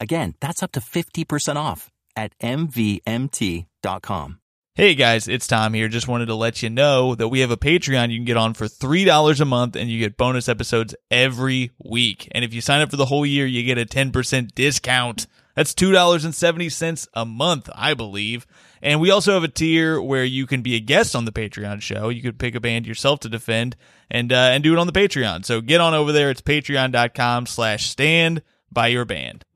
Again, that's up to 50% off at MVMT.com. Hey guys, it's Tom here. Just wanted to let you know that we have a Patreon you can get on for $3 a month and you get bonus episodes every week. And if you sign up for the whole year, you get a 10% discount. That's $2.70 a month, I believe. And we also have a tier where you can be a guest on the Patreon show. You could pick a band yourself to defend and uh, and do it on the Patreon. So get on over there. It's patreon.com slash stand by your band.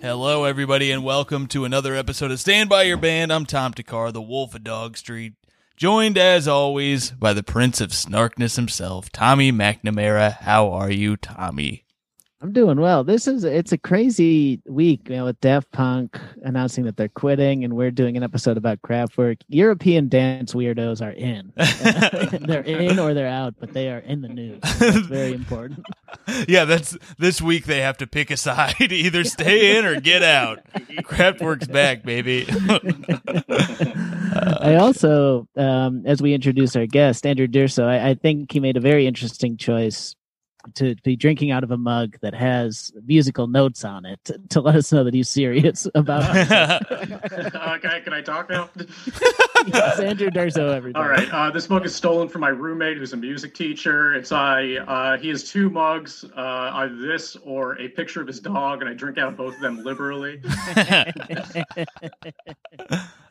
Hello, everybody, and welcome to another episode of Stand By Your Band. I'm Tom Thakkar, the Wolf of Dog Street, joined as always by the Prince of Snarkness himself, Tommy McNamara. How are you, Tommy? I'm doing well. This is it's a crazy week, you know, with Daft Punk announcing that they're quitting, and we're doing an episode about Kraftwerk. European dance weirdos are in. they're in or they're out, but they are in the news. That's very important. yeah, that's this week they have to pick a side, either stay in or get out. Kraftwerk's back, baby. I also, um, as we introduce our guest, Andrew Durso, I, I think he made a very interesting choice to be drinking out of a mug that has musical notes on it to, to let us know that he's serious about it. uh, can, I, can I talk now? yes, Andrew Durso, everybody. All right. Uh, this mug is stolen from my roommate, who's a music teacher. It's I. Uh, he has two mugs, uh, either this or a picture of his dog, and I drink out of both of them liberally.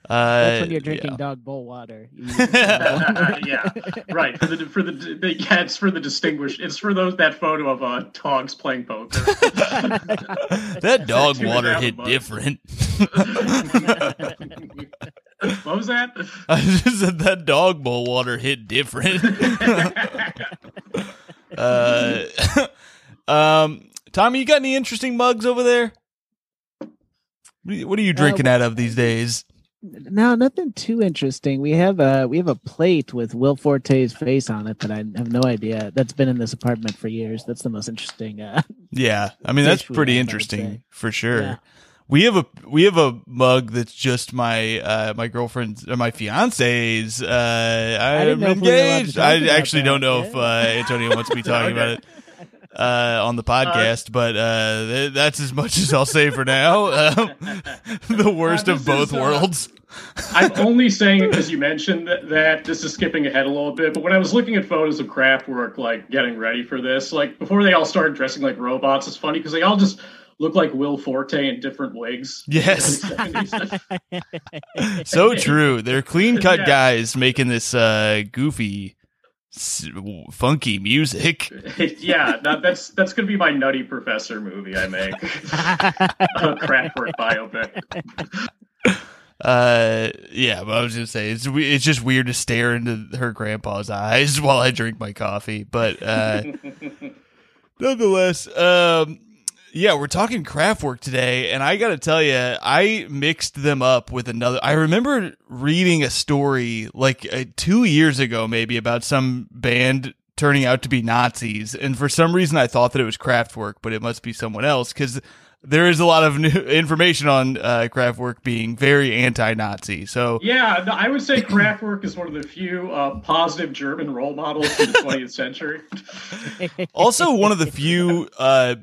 That's when you're drinking yeah. dog bowl water. yeah, right. For the for the, the yeah, it's for the distinguished. It's for those that photo of uh, dogs playing poker. that dog water hit different. what was that? I just said that dog bowl water hit different. uh, um, Tommy, you got any interesting mugs over there? What are you drinking uh, out of these days? No, nothing too interesting. We have a we have a plate with Will Forte's face on it that I have no idea. That's been in this apartment for years. That's the most interesting. Uh, yeah, I mean that's pretty have, interesting for sure. Yeah. We have a we have a mug that's just my uh, my girlfriend's or my fiance's. Uh, I'm engaged. I actually don't know if uh, Antonia wants to be talking about it uh, on the podcast, uh, but uh, that's as much as I'll say for now. Um, the worst of both is, uh, worlds. I'm only saying it because you mentioned that, that, this is skipping ahead a little bit. But when I was looking at photos of Kraftwerk, like getting ready for this, like before they all started dressing like robots, it's funny because they all just look like Will Forte in different wigs. Yes. so true. They're clean cut yeah. guys making this uh, goofy funky music. yeah, that, that's that's gonna be my Nutty Professor movie I make. a Kraftwerk biopic. Uh, yeah, but I was gonna say it's it's just weird to stare into her grandpa's eyes while I drink my coffee, but uh, nonetheless, um, yeah, we're talking Kraftwerk today, and I got to tell you, I mixed them up with another. I remember reading a story like uh, two years ago, maybe about some band turning out to be Nazis, and for some reason I thought that it was Kraftwerk, but it must be someone else because there is a lot of new information on uh, Kraftwerk being very anti-Nazi. So Yeah, I would say Kraftwerk is one of the few uh, positive German role models in the 20th century. also one of the few uh,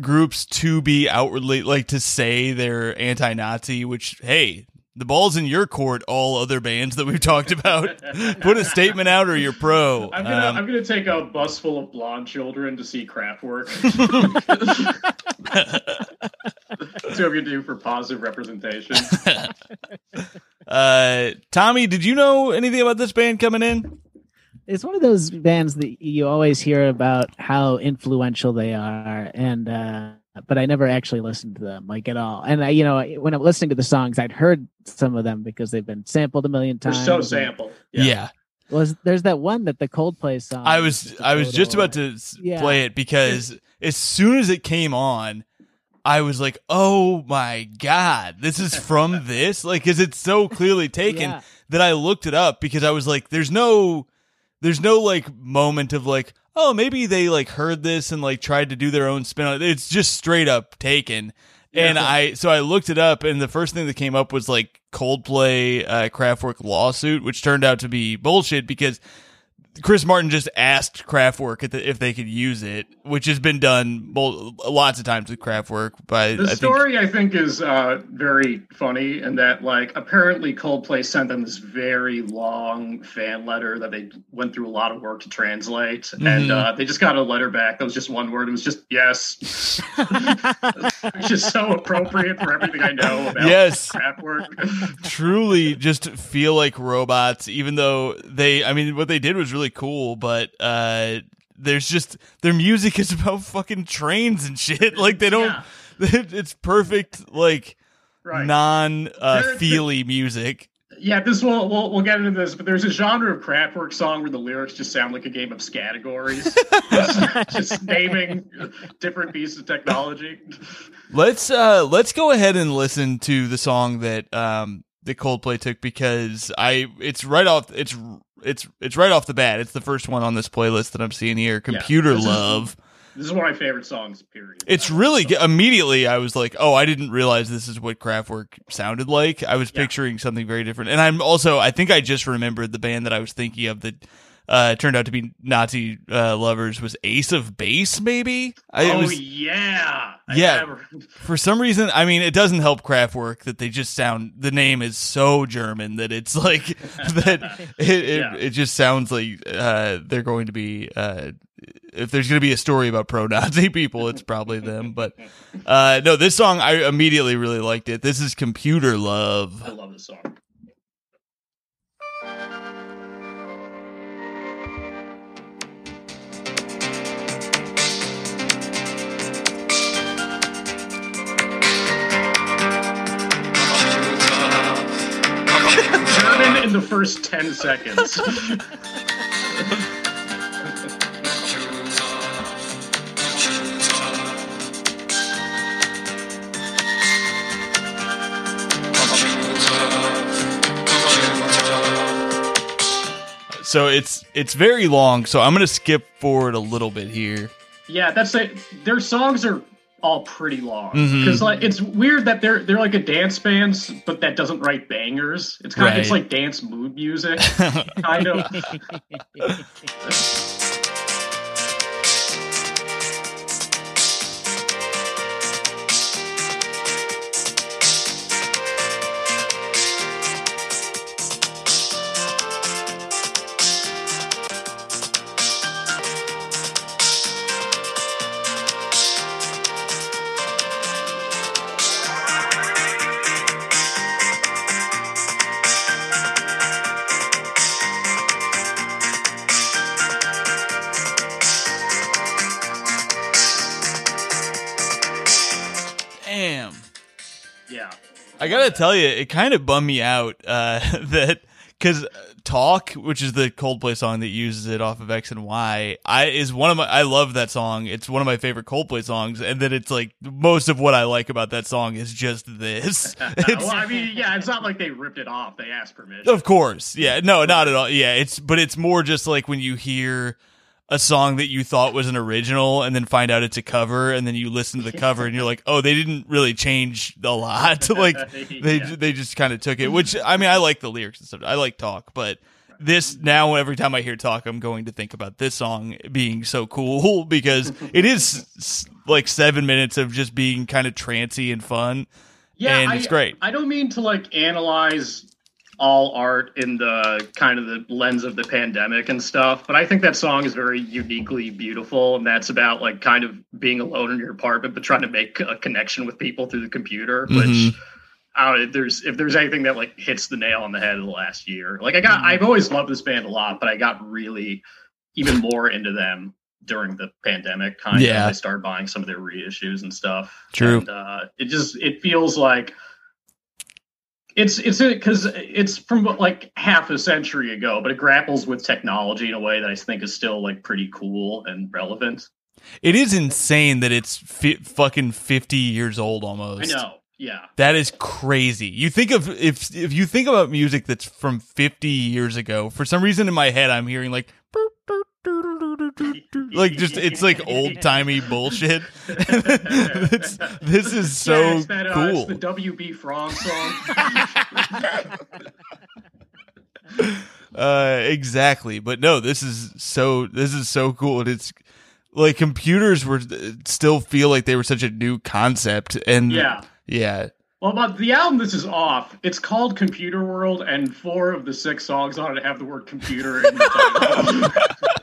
groups to be outwardly like to say they're anti-Nazi. Which hey, the ball's in your court. All other bands that we've talked about, put a statement out or you're pro. I'm gonna, Um, I'm gonna take a bus full of blonde children to see Kraftwerk. That's what we do for positive representation. uh, Tommy, did you know anything about this band coming in? It's one of those bands that you always hear about how influential they are, and uh, but I never actually listened to them like at all. And I, you know, when I'm listening to the songs, I'd heard some of them because they've been sampled a million They're times. so and- sampled. Yeah. Was there's that one that the Coldplay song? I was I was just total- about to s Yeah. play it because as soon as it came on, I was like, "Oh my god, this is from this!" Like, because it's so clearly taken Yeah. that I looked it up because I was like, "There's no, there's no like moment of like, oh, maybe they like heard this and like tried to do their own spin on it. It's just straight up taken." And Yeah. I so I looked it up, and the first thing that came up was like Coldplay uh, Kraftwerk lawsuit, which turned out to be bullshit because Chris Martin just asked Kraftwerk if, the, if they could use it, which has been done lots of times with Kraftwerk. But The I think, story, I think, is uh, very funny in that, like, apparently Coldplay sent them this very long fan letter that they went through a lot of work to translate, and Mhm. uh, they just got a letter back that was just one word. It was just yes, which is so appropriate for everything I know about Yes. Kraftwerk. truly just feel like robots, even though they, I mean, what they did was really cool, but uh, there's just their music is about fucking trains and shit. Like they don't, it's perfect, like right. non uh, feely music. Yeah, this will we'll, we'll get into this, but there's a genre of Kraftwerk song where the lyrics just sound like a game of categories, just naming different pieces of technology. Let's uh let's go ahead and listen to the song that um that Coldplay took because I it's right off it's it's it's right off the bat. It's the first one on this playlist that I'm seeing here. Computer this is- Love. This is one of my favorite songs. Period. It's really immediately I was like, "Oh, I didn't realize this is what Kraftwerk sounded like." I was Yeah. picturing something very different. And I'm also I think I just remembered the band that I was thinking of that uh turned out to be Nazi uh, lovers was Ace of Base maybe. I, oh was, yeah, Yeah. for some reason, I mean, it doesn't help Kraftwerk that they just sound. The name is so German that it's like that. It it, Yeah. it just sounds like uh, they're going to be. Uh, if there's going to be a story about pro-Nazi people, it's probably them. But uh, no, this song I immediately really liked it. This is Computer Love." I Love. love this song. In the first ten seconds. So it's it's very long. So I'm going to skip forward a little bit here. Yeah, that's it. Their songs are all pretty long mm-hmm. because like it's weird that they're they're like a dance band, but that doesn't write bangers. It's kind of it's like dance mood music, kind of. tell you, it kind of bummed me out uh, that because "Talk," which is the Coldplay song that uses it off of X and Y, I is one of my. I love that song. It's one of my favorite Coldplay songs, and that it's like most of what I like about that song is just this. It's, well, I mean, yeah, it's not like they ripped it off. They asked permission. of course, yeah, no, not at all. Yeah, it's but it's more just like when you hear a song that you thought was an original and then find out it's a cover and then you listen to the cover and you're like, "Oh, they didn't really change a lot." like they Yeah. they just kind of took it, which I mean, I like the lyrics and stuff. I like talk, but this now every time I hear talk, I'm going to think about this song being so cool because it is like 7 minutes of just being kind of trancy and fun. Yeah, and I, it's great. I don't mean to like analyze all art in the kind of the lens of the pandemic and stuff, but I think that song is very uniquely beautiful, and that's about like kind of being alone in your apartment but trying to make a connection with people through the computer, Mhm. which. I don't know if there's if there's anything that like hits the nail on the head of the last year. Like I got I've always loved this band a lot, but I got really even more into them during the pandemic kind Yeah. of. I started buying some of their reissues and stuff. True. And, uh, it just it feels like it's it's because it's from like half a century ago, but it grapples with technology in a way that I think is still like pretty cool and relevant. It is insane that it's fi- fucking 50 years old almost. I know, yeah. That is crazy. You think of if if you think about music that's from 50 years ago, for some reason in my head I'm hearing like like just it's like old timey bullshit. It's- this is so Yeah, it's that, uh, cool. it's the WB Frog song. Uh, exactly. But no, this is so this is so cool. And it's like computers were still feel like they were such a new concept. And yeah. yeah, Well, but the album this is off. It's called Computer World, and four of the six songs on it have the word computer in the title.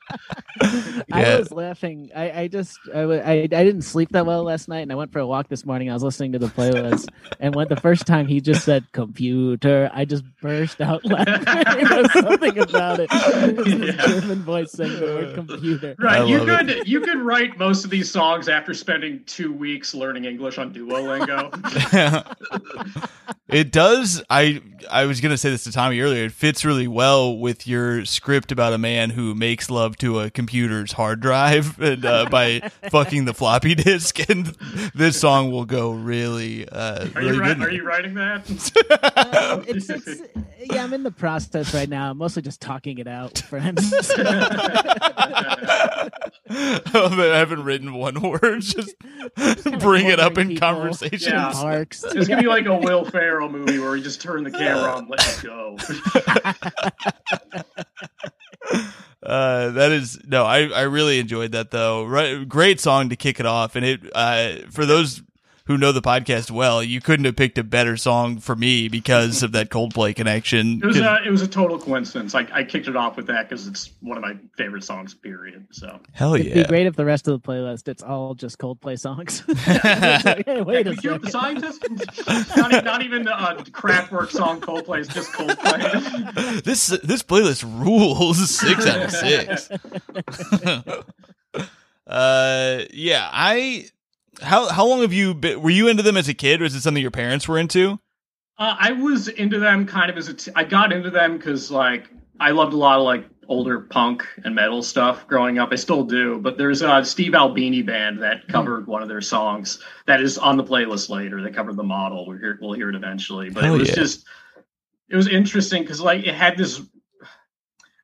I was laughing. I, I just I, I I didn't sleep that well last night, and I went for a walk this morning. I was listening to the playlist, and when the first time he just said computer, I just burst out laughing. there was something about it. It this Yeah. German voice saying the word computer. I Right, you love it. could you could write most of these songs after spending two weeks learning English on Duolingo. it does. I I was gonna say this to Tommy earlier. It fits really well with your script about a man who makes love to a computer's hard drive and uh, by fucking the floppy disk. And this song will go really, uh, Are really you good. ri- are you writing that? Um, it's, it's, yeah, I'm in the process right now. I'm mostly just talking it out, friends. oh, man, I haven't written one word. Just bring it up in People. conversations. Yeah. Parks. It's gonna be like a Will Ferrell movie where he just turn the camera on, and let it go. Uh, that is no, I I really enjoyed that though. Right, great song to kick it off, and it uh for those who know the podcast well, you couldn't have picked a better song for me because of that Coldplay connection. It was a it was a total coincidence. I, I kicked it off with that because it's one of my favorite songs. Period. So Hell It'd yeah! be great if the rest of the playlist it's all just Coldplay songs. Like, hey, wait a Computer second. scientist, not, not even a Kraftwerk song. Coldplay is just Coldplay. this this playlist rules six out of six. uh, yeah, I. How how long have you been? Were you into them as a kid, or is it something your parents were into? Uh, I was into them kind of as a. T- I got into them because like I loved a lot of like older punk and metal stuff growing up. I still do, but there's a Steve Albini band that covered one of their songs that is on the playlist later. They covered the model. We'll hear we'll hear it eventually, but Hell it was yeah. just it was interesting because like it had this.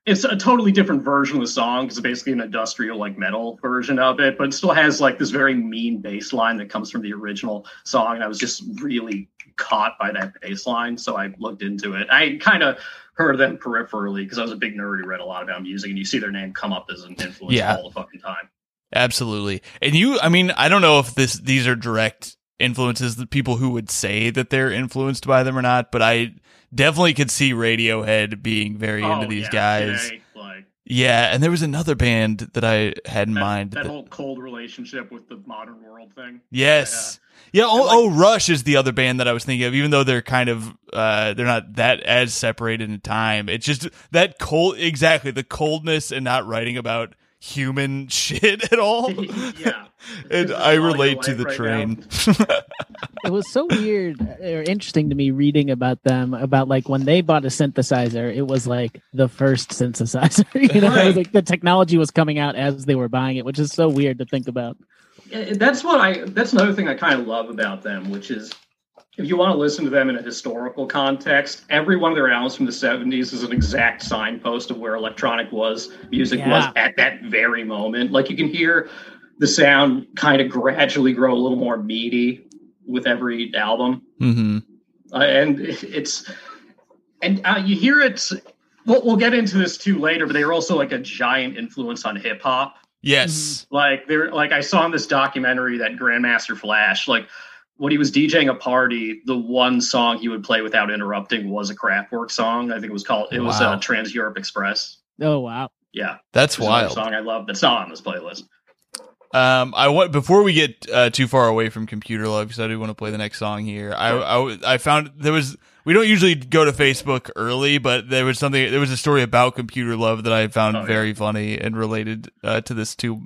It's a totally different version of the song because it's basically an industrial like metal version of it, but it still has like this very mean bass line that comes from the original song. And I was just really caught by that bass line, so I looked into it. I kind of heard them peripherally because I was a big nerd who read a lot about music, and you see their name come up as an influence Yeah. all the fucking time. Absolutely. And you, I mean, I don't know if this these are direct influences, the people who would say that they're influenced by them or not, but I definitely could see Radiohead being very into Oh, these yeah, guys. like Yeah, and there was another band that I had in that, mind. that that- whole cold relationship with the modern world thing. yes. Yeah, oh, like- oh, Rush is the other band that I was thinking of. Even though they're kind of, uh, they're not that as separated in time. It's just that cold, exactly the coldness and not writing about human shit at all. yeah, and I relate to the right train. it was so weird or interesting to me reading about them about like when they bought a synthesizer it was like the first synthesizer you know it was like the technology was coming out as they were buying it which is so weird to think about that's what I. That's another thing I kind of love about them, which is if you want to listen to them in a historical context, every one of their albums from the 70s is an exact signpost of where electronic was, music Yeah. was at that very moment. Like you can hear the sound kind of gradually grow a little more meaty with every album. Mm-hmm. Uh, and it's, and uh, you hear it. We'll, we'll get into this too later, but they were also like a giant influence on hip hop Yes. like they're like I saw in this documentary that Grandmaster Flash, like when he was DJing a party, the one song he would play without interrupting was a Kraftwerk song. I think it was called it was Wow. uh, Trans Europe Express. Oh wow. Yeah, That's it's wild. song I love that's not on this playlist. Um, I want before we get uh, too far away from computer love because I do want to play the next song here. I, I I found there was we don't usually go to Facebook early, but there was something there was a story about computer love that I found Oh, yeah. very funny and related uh, to this too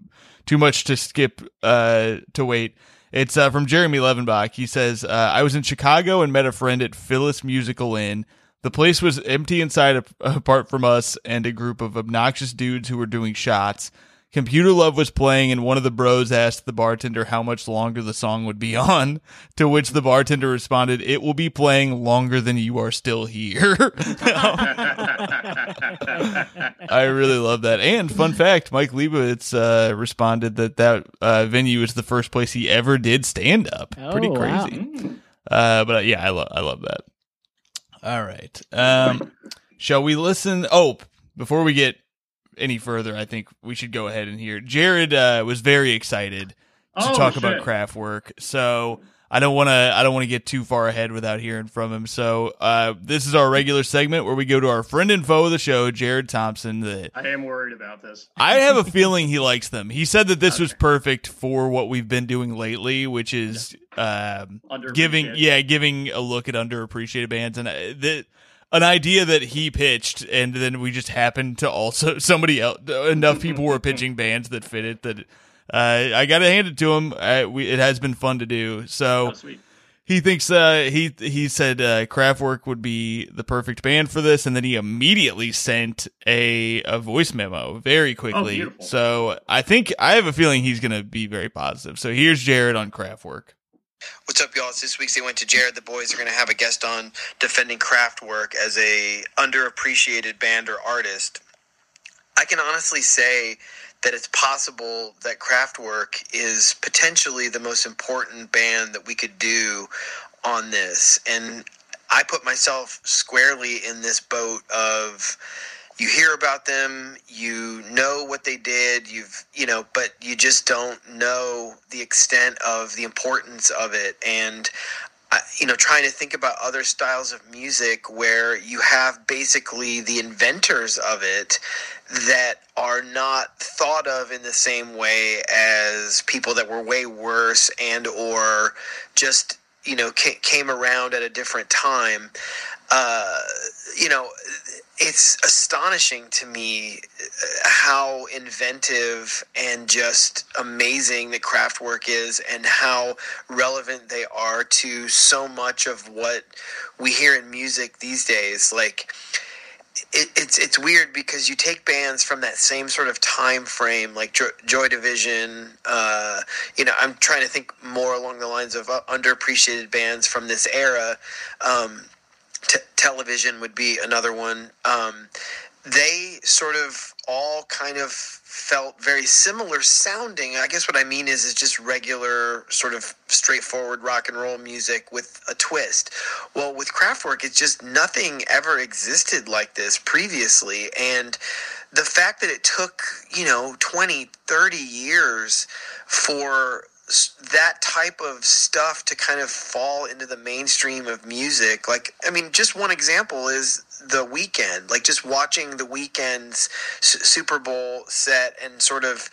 too much to skip uh to wait. It's uh, from Jeremy Levenbach. He says, uh, "I was in Chicago and met a friend at Phyllis Musical Inn." The place was empty inside, apart from us and a group of obnoxious dudes who were doing shots. Computer Love was playing, and one of the bros asked the bartender how much longer the song would be on. To which the bartender responded, "It will be playing longer than you are still here." I really love that. And fun fact, Mike Leibovitz uh, responded that that uh, venue is the first place he ever did stand up. Oh, Pretty crazy. Mm. Uh, but yeah, I love I love that. All right. Um, shall we listen? Oh, before we get any further, I think we should go ahead and hear. Jared uh, was very excited to Oh, talk shit. about Kraftwerk, so I don't want to I don't want to get too far ahead without hearing from him. So uh, this is our regular segment where we go to our friend and foe of the show, Jared Thompson. The I am worried about this. I have a feeling he likes them. He said that this was perfect for what we've been doing lately, which is um, giving yeah giving a look at underappreciated bands and uh, the an idea that he pitched and then we just happened to also somebody else enough people were pitching bands that fit it that uh, I gotta hand it to him. Uh, we, it has been fun to do. So Oh, he thinks uh, he he said uh, Kraftwerk would be the perfect band for this, and then he immediately sent a a voice memo very quickly. beautiful. so I think I have a feeling he's going to be very positive. So here's Jared on Kraftwerk. What's up, y'all? It's this week's They Went to Jared. The boys are going to have a guest on defending Kraftwerk as a underappreciated band or artist. I can honestly say that it's possible that Kraftwerk is potentially the most important band that we could do on this. And I put myself squarely in this boat of you hear about them, you know what they did, you've you know, but you just don't know the extent of the importance of it. And you know trying to think about other styles of music where you have basically the inventors of it that are not thought of in the same way as people that were way worse and or just you know came around at a different time. Uh, you know it's astonishing to me uh, how inventive and just amazing the Kraftwerk is and how relevant they are to so much of what we hear in music these days like it, it's it's weird because you take bands from that same sort of time frame, like Jo- Joy Division. Uh, you know, I'm trying to think more along the lines of uh, underappreciated bands from this era. Um, t- television would be another one. Um, they sort of all kind of felt very similar sounding. I guess what I mean is is just regular sort of straightforward rock and roll music with a twist. Well, with Kraftwerk, it's just nothing ever existed like this previously and the fact that it took, you know, 20, 30 years for that type of stuff to kind of fall into the mainstream of music. Like, I mean, just one example is the Weeknd. Like, just watching the Weeknd's Super Bowl set and sort of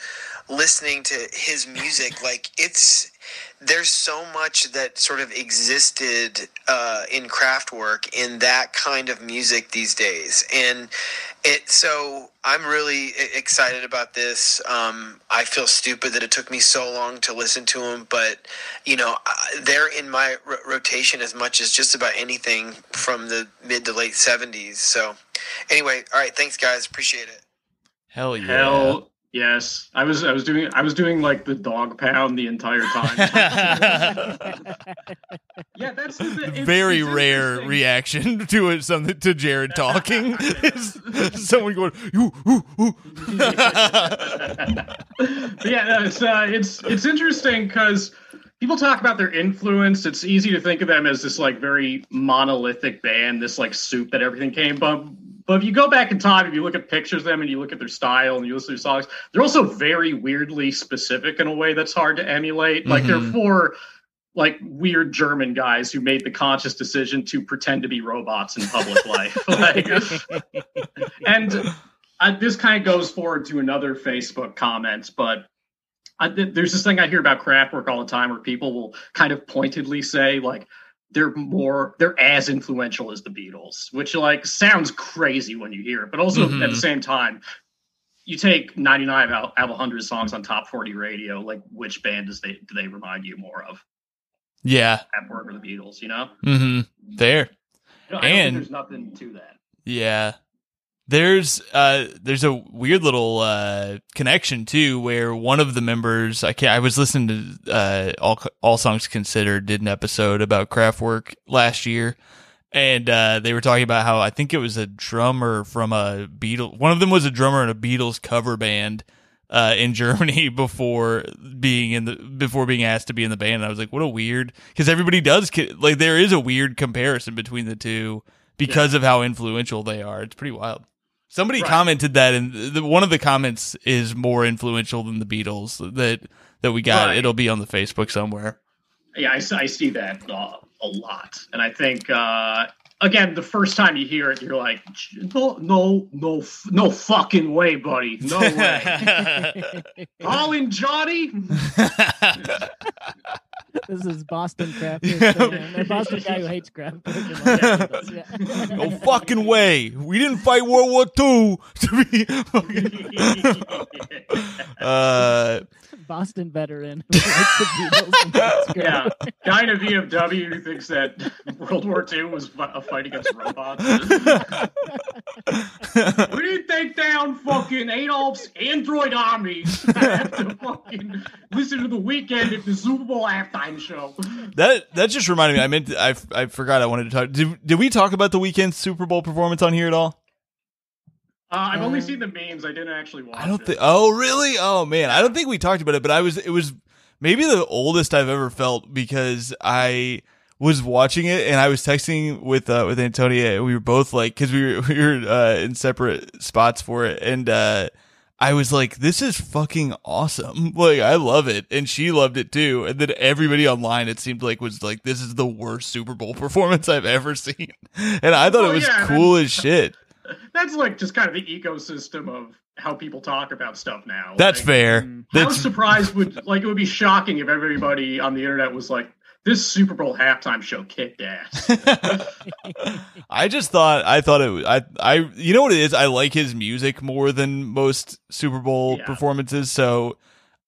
listening to his music. Like, it's there's so much that sort of existed uh, in Kraftwerk in that kind of music these days, and it. So I'm really excited about this. Um, I feel stupid that it took me so long to listen to them, but you know they're in my ro- rotation as much as just about anything from the mid to late '70s. So anyway, all right, thanks guys, appreciate it. Hell yeah! Hell Yes, I was. I was doing. I was doing like the dog pound the entire time. yeah, that's the, it's, very it's rare reaction to it, something to Jared talking. someone going, ooh, ooh, ooh. yeah, no, it's uh, it's it's interesting because people talk about their influence. It's easy to think of them as this like very monolithic band, this like soup that everything came. But but if you go back in time, if you look at pictures of them and you look at their style and you listen to their songs, they're also very weirdly specific in a way that's hard to emulate. Like Mhm. they're four like weird German guys who made the conscious decision to pretend to be robots in public life. like, and uh, this kind of goes forward to another Facebook comment, but I, th- there's this thing I hear about Kraftwerk all the time where people will kind of pointedly say like they're more they're as influential as the Beatles, which like sounds crazy when you hear it, but also Mhm. at the same time. You take 99 out out of 100 songs on top 40 radio. Like, which band does they do they remind you more of? Yeah. Kraftwerk or the Beatles? You know, Mm-hmm. There. I don't think And- there's nothing to that. Yeah. There's uh there's a weird little uh connection too where one of the members I can't I was listening to uh all all songs considered did an episode about Kraftwerk last year and uh they were talking about how I think it was a drummer from a Beatles one of them was a drummer in a Beatles cover band uh in Germany before being in the before being asked to be in the band and I was like what a weird cuz everybody does like there is a weird comparison between the two because of how influential they are. It's pretty wild. Somebody Right. commented that, and the, one of the comments is more influential than the Beatles that that we got. Right. It'll be on the Facebook somewhere. Yeah, I see that uh, a lot, and I think uh, again, the first time you hear it, you're like, no, no, no, f- no fucking way, buddy, no way. Colin Johnny, this is Boston craft. Yeah. a Boston guy who hates craft. yeah. no fucking way. We didn't fight World War II to be. uh, Boston veteran who hates the Beatles and hates yeah, craft. guy in a VFW who thinks that World War II was a fight against robots. we didn't take down fucking Adolf's android armies. I have to fucking listen to the Weeknd at the Super Bowl halftime show. that that just reminded me. I meant to, I I forgot I wanted to talk. Did did we talk about the Weeknd Super Bowl performance on here at all? Uh, I've only Uh, seen the memes. I didn't actually watch I don't think. Oh, really? Oh man, I don't think we talked about it. But I was. It was maybe the oldest I've ever felt because I was watching it and I was texting with uh, with Antonia. And we were both like, because we were we were uh, in separate spots for it, and uh, I was like, "This is fucking awesome! Like, I love it," and she loved it too. And then everybody online, it seemed like, was like, "This is the worst Super Bowl performance I've ever seen," and I thought Well, it was yeah, cool as shit. That's like just kind of the ecosystem of how people talk about stuff now. That's Like, fair. Mm. How That's surprised would like it would be shocking if everybody on the internet was like, "This Super Bowl halftime show kicked ass." I just thought I thought it was I I you know what it is I like his music more than most Super Bowl Yeah. performances so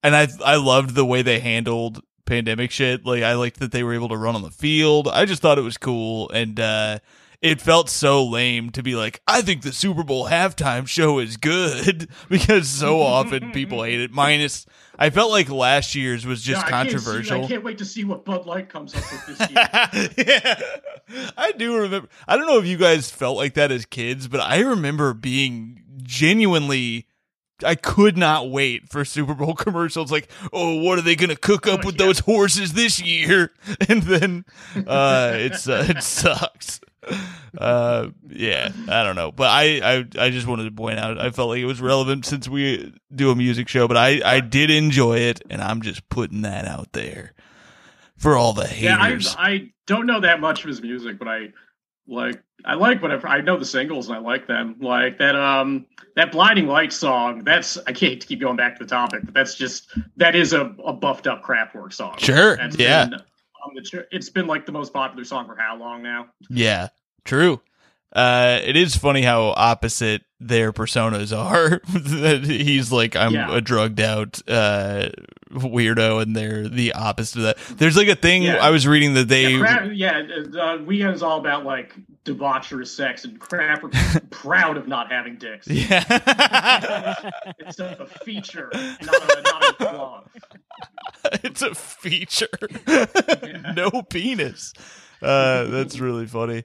and I I loved the way they handled pandemic shit like I liked that they were able to run on the field I just thought it was cool and uh it felt so lame to be like I think the Super Bowl halftime show is good because so often people hate it minus I felt like last year's was just Yeah, I can't see- controversial I can't wait to see what Bud Light comes up with this year. yeah. I do remember. I don't know if you guys felt like that as kids, but I remember being genuinely. I could not wait for Super Bowl commercials. Like, oh, what are they going to cook up Oh, with yeah. those horses this year? And then uh, it's uh, it sucks. Uh, yeah, I don't know, but I, I I just wanted to point out. I felt like it was relevant since we do a music show, but I I did enjoy it, and I'm just putting that out there for all the haters. yeah, I, don't know that much of his music, but I like I like whatever I know the singles and I like them. Like that um that Blinding Light song. That's I can't keep going back to the topic, but that's just that is a, a buffed up Kraftwerk song. Sure, That's yeah. Been, on the, it's been like the most popular song for how long now? Yeah, true. Uh, it is funny how opposite their personas are. He's like, I'm Yeah. a drugged out uh, weirdo, and they're the opposite of that. There's like a thing Yeah. I was reading that they. yeah, Kra- yeah uh, Weeknd is all about like debaucherous sex, and crap are proud of not having dicks. Yeah. It's a, a feature, not a, not a flaw. it's a feature. no penis. Uh, that's really funny.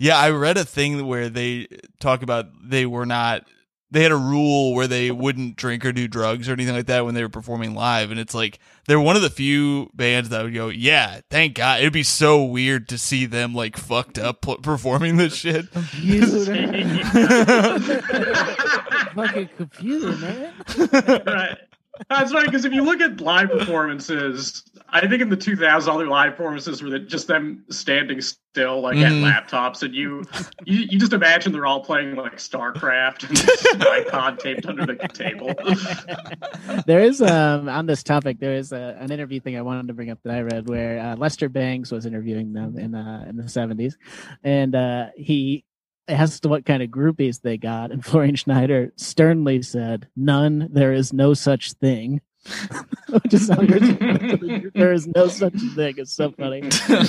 Yeah, I read a thing where they talk about they were not they had a rule where they wouldn't drink or do drugs or anything like that when they were performing live and it's like they're one of the few bands that would go, "Yeah, thank God. It'd be so weird to see them like fucked up p- performing this shit." Fucking computer, man. right. That's right, because if you look at live performances, I think in the 2000s, all their live performances were just them standing still, like Mhm. at laptops, and you, you you just imagine they're all playing like StarCraft and there's an iPod taped under the table. there is um on this topic there is a, an interview thing i wanted to bring up that i read where uh, lester bangs was interviewing them in uh in the 70s and uh he asked what kind of groupies they got and florian schneider sternly said none. There is no such thing which is how you're- there is no such thing. It's so funny.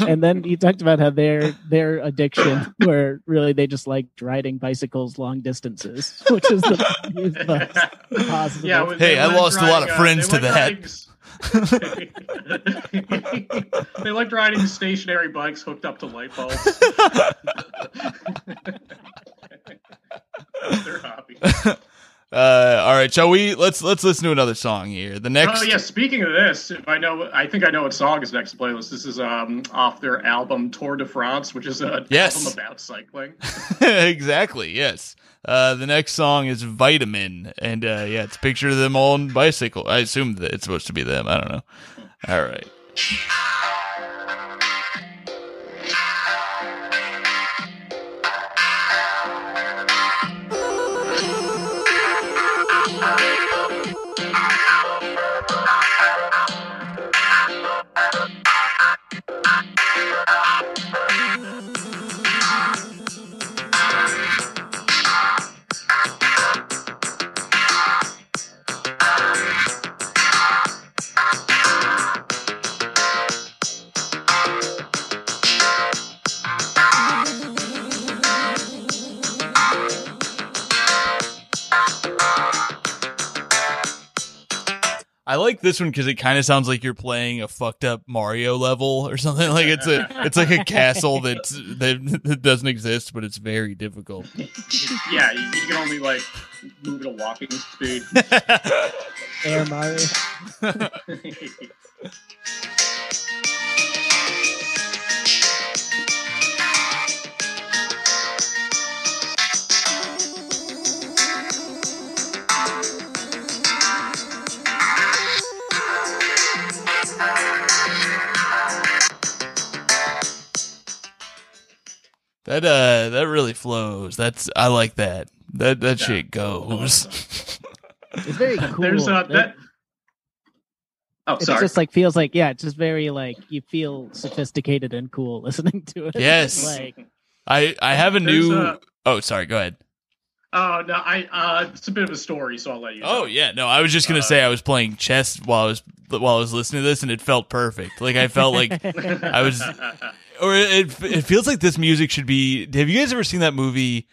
And then he talked about how their their addiction where really they just liked riding bicycles long distances which is the most positive. Yeah, when Hey, I liked lost a lot of riding, uh, friends to liked riding- they liked riding stationary bikes hooked up to light bulbs. Their hobby. Uh, all right, shall we? Let's let's listen to another song here. The next, Oh yeah, speaking of this, if I know, I think I know what song is next to the playlist. This is um off their album Tour de France, which is a Yes. album about cycling. exactly. Yes. Uh, the next song is Vitamin, and uh, yeah, it's a picture of them all on bicycle. I assume that it's supposed to be them. I don't know. All right. I like this one because it kind of sounds like you're playing a fucked up Mario level or something. Like it's a, it's like a castle that's that, that doesn't exist, but it's very difficult. yeah, you, you can only like move at a walking speed. air mario That uh, that really flows. That's I like that. That that shit goes. it's very cool There's uh, that. Oh, it just like feels like yeah it's just very like you feel sophisticated and cool listening to it Yes. like I I have a There's new. a- oh, sorry. Go ahead. Oh no, I uh, it's a bit of a story, so I'll let you. Oh know. yeah, no, I was just gonna Uh, say I was playing chess while I was while I was listening to this, and it felt perfect. Like I felt like I was, or it it feels like this music should be. Have you guys ever seen that movie?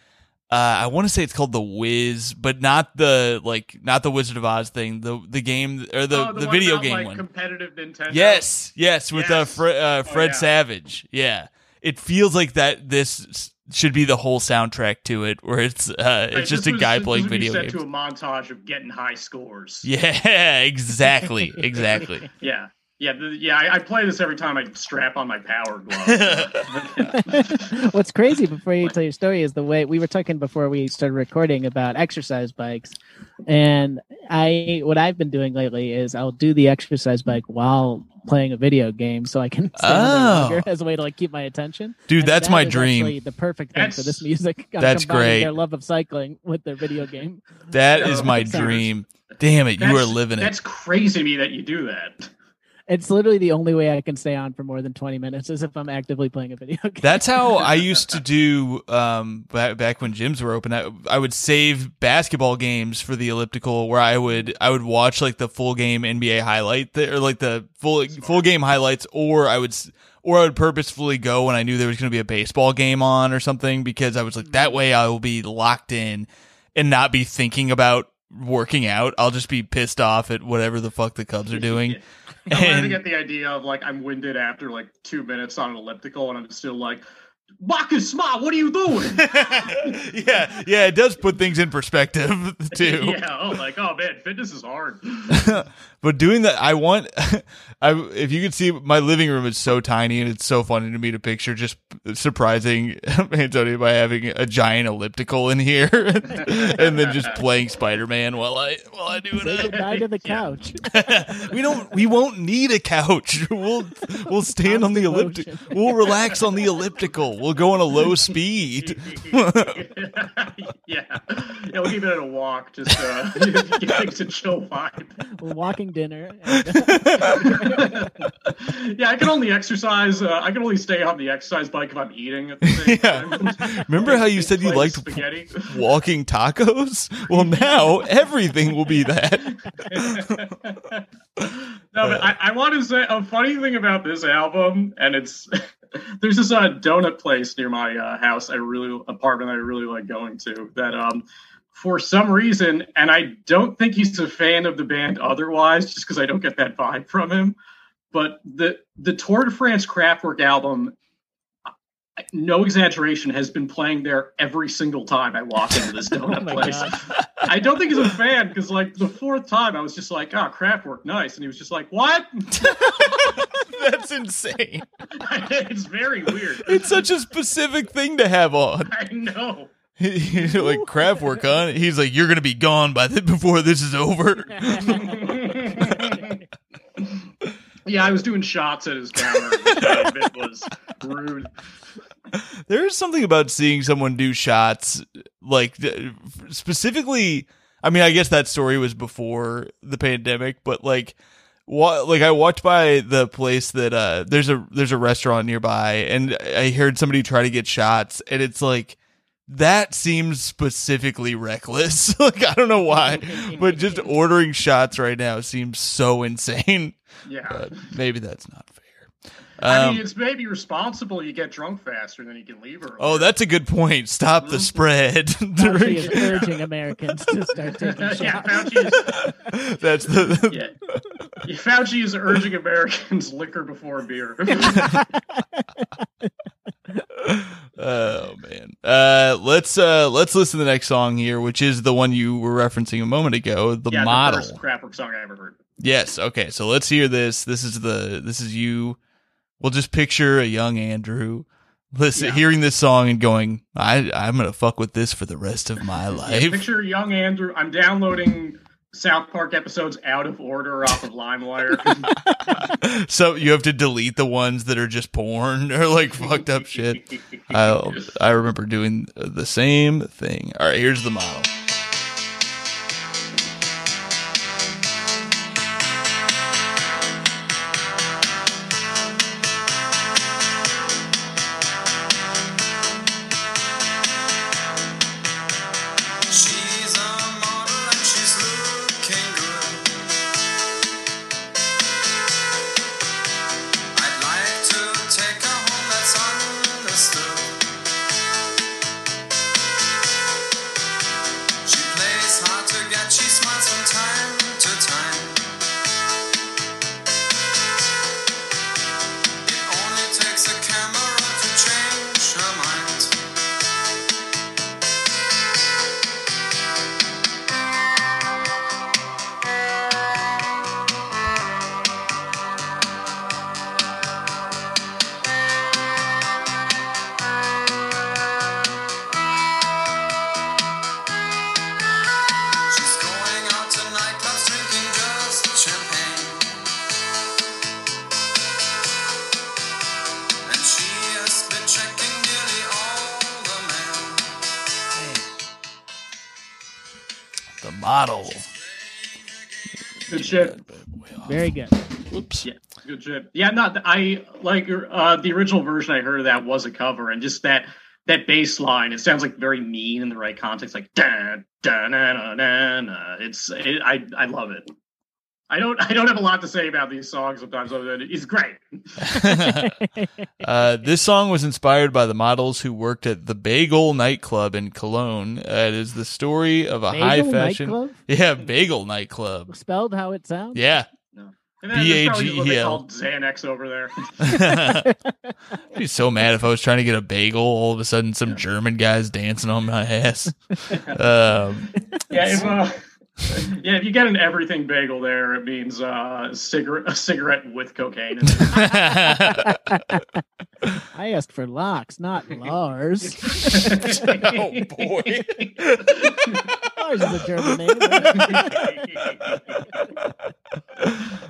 Uh, I want to say it's called The Wiz, but not the like not the Wizard of Oz thing. The the game or the Oh, the, one video about, game like, one. Competitive Nintendo. Yes, yes, with uh, Fre- uh, Oh, Fred yeah. Savage. Yeah, it feels like that. This should be the whole soundtrack to it, where it's uh, it's just a was- guy playing video set games. to a montage of getting high scores. Yeah, exactly, exactly. Yeah. Yeah, the, yeah, I, I play this every time I strap on my power glove. What's crazy before you tell your story is the way we were talking before we started recording about exercise bikes. And I what I've been doing lately is I'll do the exercise bike while playing a video game so I can stay Oh. longer as a way to like keep my attention. Dude, And that's that my is dream. The perfect thing for this music. I'm That's combining great. Their love of cycling with their video game. That Yeah, is my dream. Damn it, you are living it. That's crazy to me that you do that. It's literally the only way I can stay on for more than 20 minutes is if I'm actively playing a video game. That's how I used to do um, back, back when gyms were open. I, I would save basketball games for the elliptical, where I would I would watch like the full game NBA highlight th- or like the full full game highlights, or I would or I would purposefully go when I knew there was going to be a baseball game on or something because I was like that way I will be locked in and not be thinking about working out. I'll just be pissed off at whatever the fuck the Cubs are doing. I'm starting to get the idea of like I'm winded after like two minutes on an elliptical, and I'm still like, Marcus Smart, what are you doing? yeah, yeah, it does put things in perspective too. yeah. Oh, like oh man, fitness is hard. but doing that, I want. I if you could see my living room is so tiny and it's so funny to me to picture just surprising Antonia by having a giant elliptical in here and then just playing Spider Man while I while I do Say it. goodbye to the couch. we don't. We won't need a couch. We'll we'll stand on the elliptical. We'll relax on the elliptical. We'll go on a low speed. yeah. Yeah, we'll keep it at a walk, just uh, give things a chill vibe. We're walking dinner. And, yeah, I can only exercise. Uh, I can only stay on the exercise bike if I'm eating at the same Yeah. time. Remember how you said you liked spaghetti? walking tacos? Well, now everything will be that. no, but I, I want to say a funny thing about this album, and it's there's this uh, donut place near my uh, house. I really apartment I really like going to. That um, for some reason, and I don't think he's a fan of the band otherwise, just because I don't get that vibe from him. But the the Tour de France Kraftwerk album. No exaggeration, has been playing there every single time I walk into this donut oh place. god. I don't think he's a fan because, like, the fourth time I was just like, "Ah, Kraftwerk, nice," and he was just like, "What?" That's insane. it's very weird. It's such a specific thing to have on. I know. Like Kraftwerk on. He's like, you're gonna be gone by the before this is over. yeah, I was doing shots at his counter. it was rude. There is something about seeing someone do shots, like specifically. I mean, I guess that story was before the pandemic, but like, what? Like, I walked by the place that uh, there's a there's a restaurant nearby, and I heard somebody try to get shots, and it's like that seems specifically reckless. like, I don't know why, but just ordering shots right now seems so insane. Yeah. But maybe that's not fair. I Um, mean, it's maybe responsible you get drunk faster than you can leave earlier. oh, that's a good point. Stop the spread. Fauci is urging Americans to start taking shots. yeah, Fauci is, That's the. yeah. Yeah, Fauci is urging Americans liquor before beer. oh man. Uh, let's uh, let's listen to the next song here, which is the one you were referencing a moment ago, the yeah, model. the first Kraftwerk song I ever heard. Yes. Okay. So let's hear this. This is the. This is you. We'll just picture a young Andrew. Listen, Yeah. hearing this song and going, I, I'm gonna fuck with this for the rest of my Yeah, life. picture young Andrew. I'm downloading South Park episodes out of order off of LimeWire. so you have to delete the ones that are just porn or like fucked up shit. I I remember doing the same thing. All right, here's the model. Good shit. Very good. Whoops. Yeah, good shit. Yeah, not I like uh, the original version. I heard of that was a cover, and just that that bass line. It sounds like very mean in the right context, like da da na na na. na. It's it, I I love it. I don't I don't have a lot to say about these songs sometimes other than it's great. uh, this song was inspired by the models who worked at the Bagel nightclub in Cologne. Uh, it is the story of a high fashion, nightclub? yeah, Bagel nightclub. Spelled how it sounds. Yeah, And then there's probably what they B-A-G-E-L. call Xanax over there. I'd be so mad if I was trying to get a bagel. All of a sudden, some German guys dancing on my ass. um, yeah, if, uh, yeah, if you get an everything bagel there, it means uh, cigarette a cigarette with cocaine. In it. I asked for Lox, not Lars. oh boy. Lars is a German name.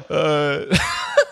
Uh,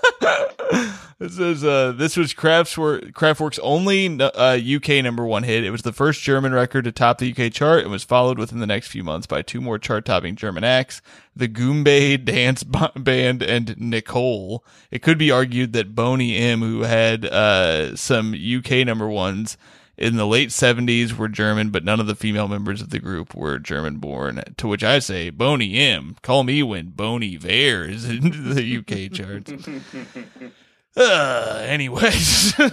this is uh, this was Kraftwerk, Kraftwerk's only uh, UK number one hit. It was the first German record to top the UK chart and was followed within the next few months by two more chart-topping German acts, the Goombay Dance Band and Nicole. It could be argued that Boney M, who had uh, some UK number ones in the late 70s, were German, but none of the female members of the group were German born. To which I say, Boney M, call me when Boney Vare is in the UK charts. Uh, anyways, I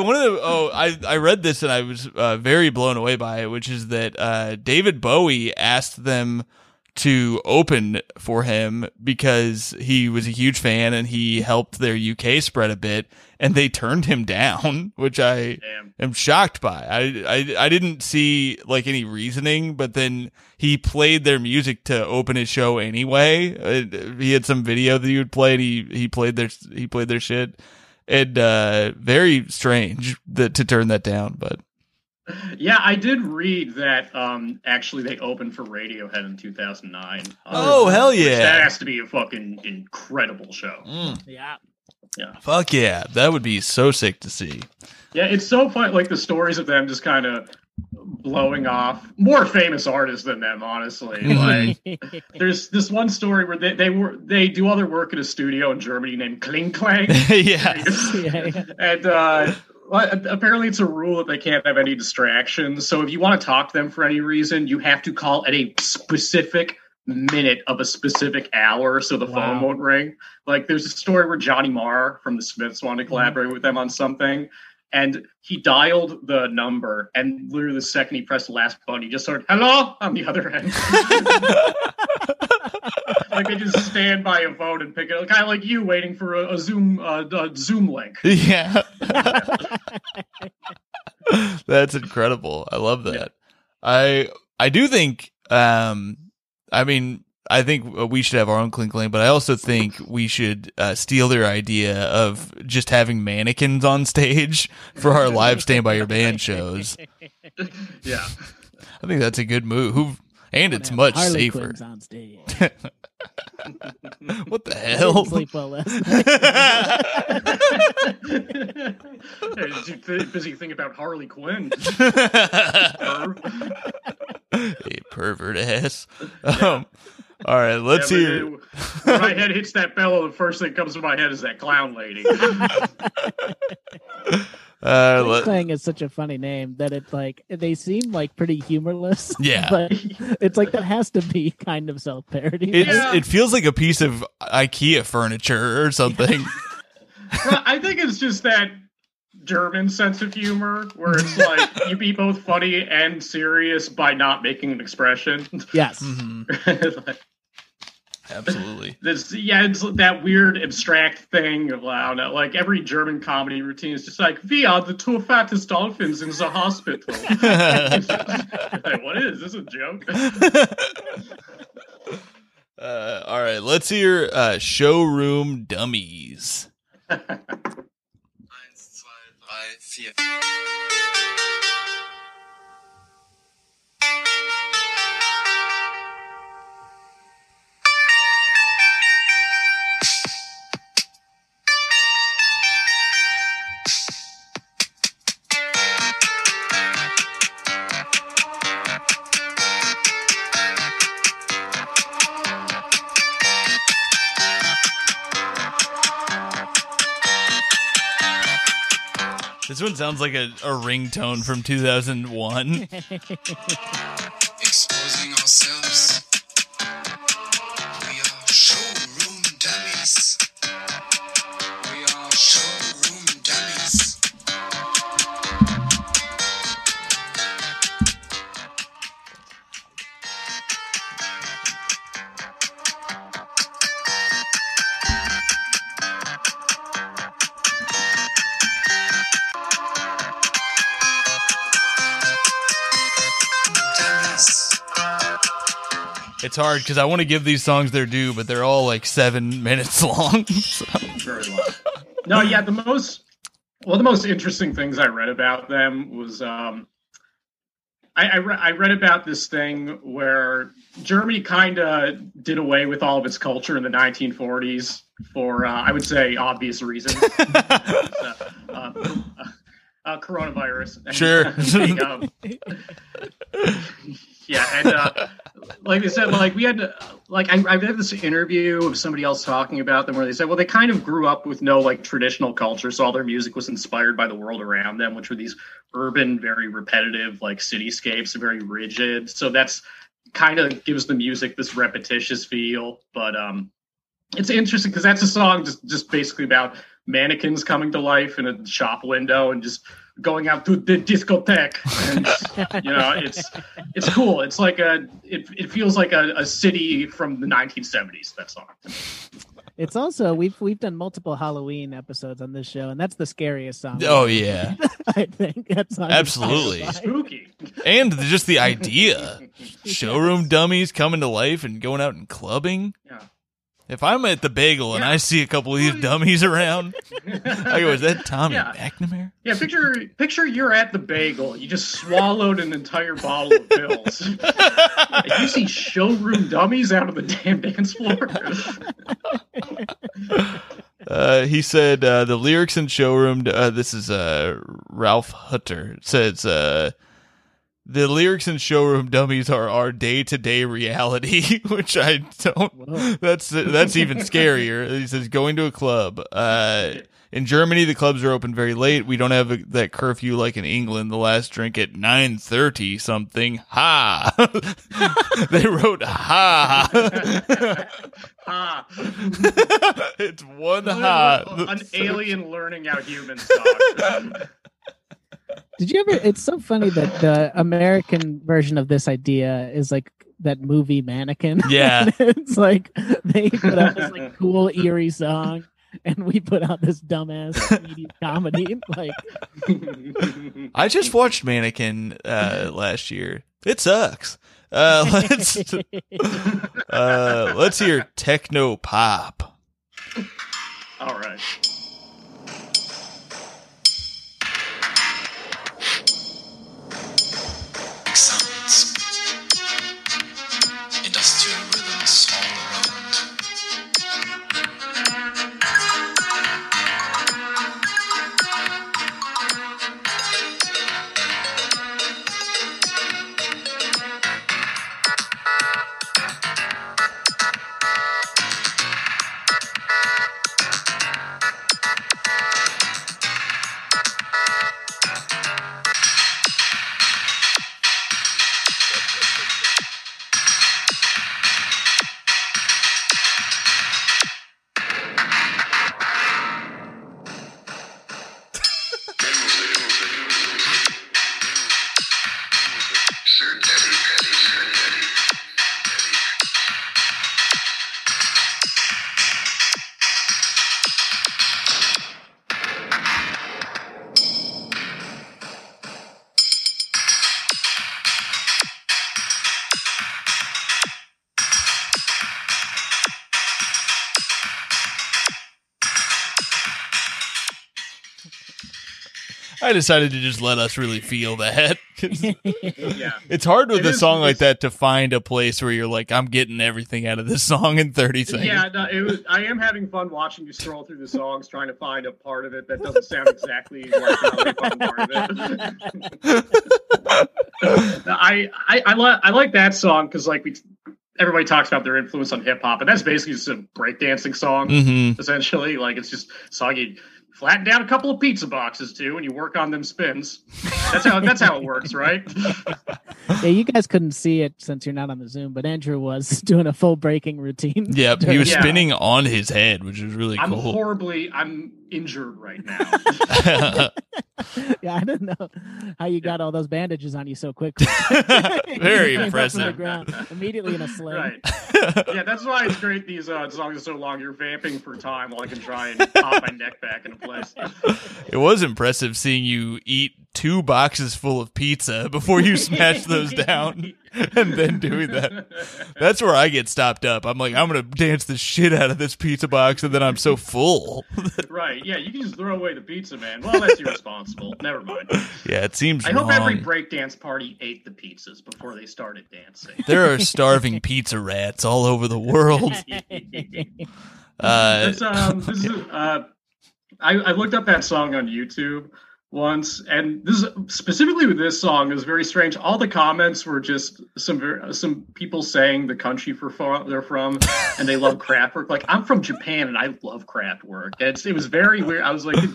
wanted to. Oh, I I read this and I was uh, very blown away by it, which is that uh, David Bowie asked them to open for him because he was a huge fan and he helped their UK spread a bit, and they turned him down, which I Damn. am shocked by. I, I I didn't see like any reasoning, but then he played their music to open his show anyway. He had some video that he would play, and he he played their he played their shit, and uh, very strange that to turn that down, but. Yeah, I did read that um actually they opened for Radiohead in 2009. Oh, Uh, hell yeah. That has to be a fucking incredible show. yeah. Yeah. Fuck yeah, that would be so sick to see. Yeah, it's so fun like the stories of them just kind of blowing off more famous artists than them honestly. Like there's this one story where they, they were they do all their work in a studio in Germany named Kling Klang. yeah. yeah, yeah. and uh well, apparently it's a rule that they can't have any distractions. So if you want to talk to them for any reason, you have to call at a specific minute of a specific hour so the phone won't ring. Like there's a story where Johnny Marr from the Smiths wanted to mm-hmm. collaborate with them on something. And he dialed the number, and literally the second he pressed the last button, he just started "Hello" on the other end. like they just stand by a phone and pick it, kind of like you waiting for a, a Zoom uh, a Zoom link. Yeah. That's incredible. I love that. I I do think um I mean I think we should have our own clink clink, but I also think we should uh, steal their idea of just having mannequins on stage for our live stand by your band shows. Yeah. I think that's a good move. And it's much Harley safer. Quinn's on stage. What the I hell? didn't sleep well last night. Hey, did you th- busy thinking about Harley Quinn? Perv. hey, pervert ass. Um, all right, let's Yeah, hear. but, uh, When my head hits that bellow, the first thing that comes to my head is that clown lady. Uh, Kling let, Klang is such a funny name that it's like they seem like pretty humorless. Yeah. but it's like that has to be kind of self parody. it's, Yeah. It feels like a piece of IKEA furniture or something. Well, I think it's just that German sense of humor where it's like you be both funny and serious by not making an expression. yes. Mhm, Like, Absolutely. this, yeah, it's that weird abstract thing of I don't know, like every German comedy routine is just like we are the two fattest dolphins in the hospital. like, what is this a joke? Uh, all right, let's hear uh, showroom dummies. Eins, zwei, drei, vier. Sounds like a, a ringtone from 2001. Exposing ourselves. It's hard because I want to give these songs their due, but they're all like seven minutes long. So- very long. No, yeah, the most one of the most interesting things I read about them was um, I I, re- I read about this thing where Germany kind of did away with all of its culture in the 1940s for uh, I would say obvious reasons. uh, uh, uh, coronavirus. Sure. yeah, and uh, like they said, like we had to, like I, I had this interview of somebody else talking about them where they said, well, they kind of grew up with no like traditional culture, so all their music was inspired by the world around them, which were these urban, very repetitive, like cityscapes, very rigid. So that's kind of gives the music this repetitious feel, but um, it's interesting because that's a song just just basically about mannequins coming to life in a shop window and just going out to the discotheque. And you know it's it's cool. It's like a it, it feels like a, a city from the 1970s that song. It's also we've we've done multiple Halloween episodes on this show, and that's the scariest song. oh yeah, I think that's Absolutely. spooky. And the- just the idea, showroom dummies coming to life and going out and clubbing. yeah If I'm at the bagel and Yeah. I see a couple of these dummies around, I go, "Is that Tommy Yeah. McNamara?" yeah picture picture you're at the bagel you just swallowed an entire bottle of pills and you see showroom dummies out of the damn dance floor Uh, he said uh, the lyrics in showroom. Uh, this is uh, Ralf Hütter says uh, the lyrics in showroom dummies are our day to day reality, which I don't. Whoa. That's that's even scarier. He says going to a club. Uh, in Germany, the clubs are open very late. We don't have a, that curfew like in England. The last drink at nine thirty something. Ha! they wrote ha. ah it's one ha. an alien learning how humans talk Did you ever? It's so funny that the American version of this idea is like that movie Mannequin. Yeah. it's like they put out this like cool eerie song, and we put out this dumbass comedian comedy. Like, I just watched Mannequin uh, last year. It sucks. Uh, let's uh, let's hear techno pop. all right decided to just let us really feel that. yeah it's hard with It a is- song like that to find a place where you're like, I'm getting everything out of this song in 30 seconds. Yeah, no, it was, I am having fun watching you scroll through the songs, trying to find a part of it that doesn't sound exactly like fun part of it. I I I, li- I like that song because like we everybody talks about their influence on hip hop, and that's basically just a breakdancing song. hmm Essentially, like it's just song you flatten down a couple of pizza boxes too, and you work on them spins. That's how that's how it works, right? Yeah, you guys couldn't see it since you're not on the Zoom, but Andrew was doing a full breaking routine. Yep, he was Yeah. spinning on his head, which was really cool. I'm cool. horribly, I'm injured right now. yeah, I don't know how you got all those bandages on you so quickly. Very Came up from the impressive. ground, immediately in a sling. right. Yeah, that's why it's great. These uh, songs are so long. You're vamping for time while I can try and pop my neck back into place. It was impressive seeing you eat two boxes full of pizza before you smashed those down and then doing that. That's where I get stopped up. I'm like, I'm gonna dance the shit out of this pizza box, and then I'm so full. Right. Yeah, you can just throw away the pizza, man. Well, that's irresponsible. Never mind. yeah, it seems I hope every breakdance party ate the pizzas before they started dancing. there are starving pizza rats all over the world. Uh, um, this is, uh, I, I looked up that song on YouTube once, and this is, specifically with this song is very strange. All the comments were just some some people saying the country for they're from, and they love Kraftwerk. Like I'm from Japan, and I love Kraftwerk. It's, it was very weird. I was like. Did,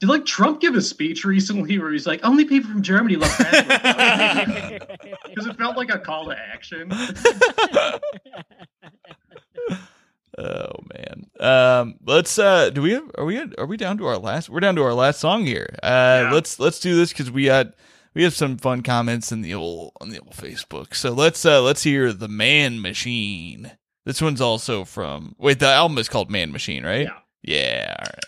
did like Trump give a speech recently where he's like, only people from Germany love Kraftwerk? Because it felt like a call to action. Oh man. Um let's uh do we have are we are we down to our last we're down to our last song here. Uh Yeah. let's let's do this cuz we got we have some fun comments in the old on the old Facebook. So let's uh let's hear The Man Machine. This one's also from Wait, the album is called Man Machine, right? Yeah. Yeah, all right.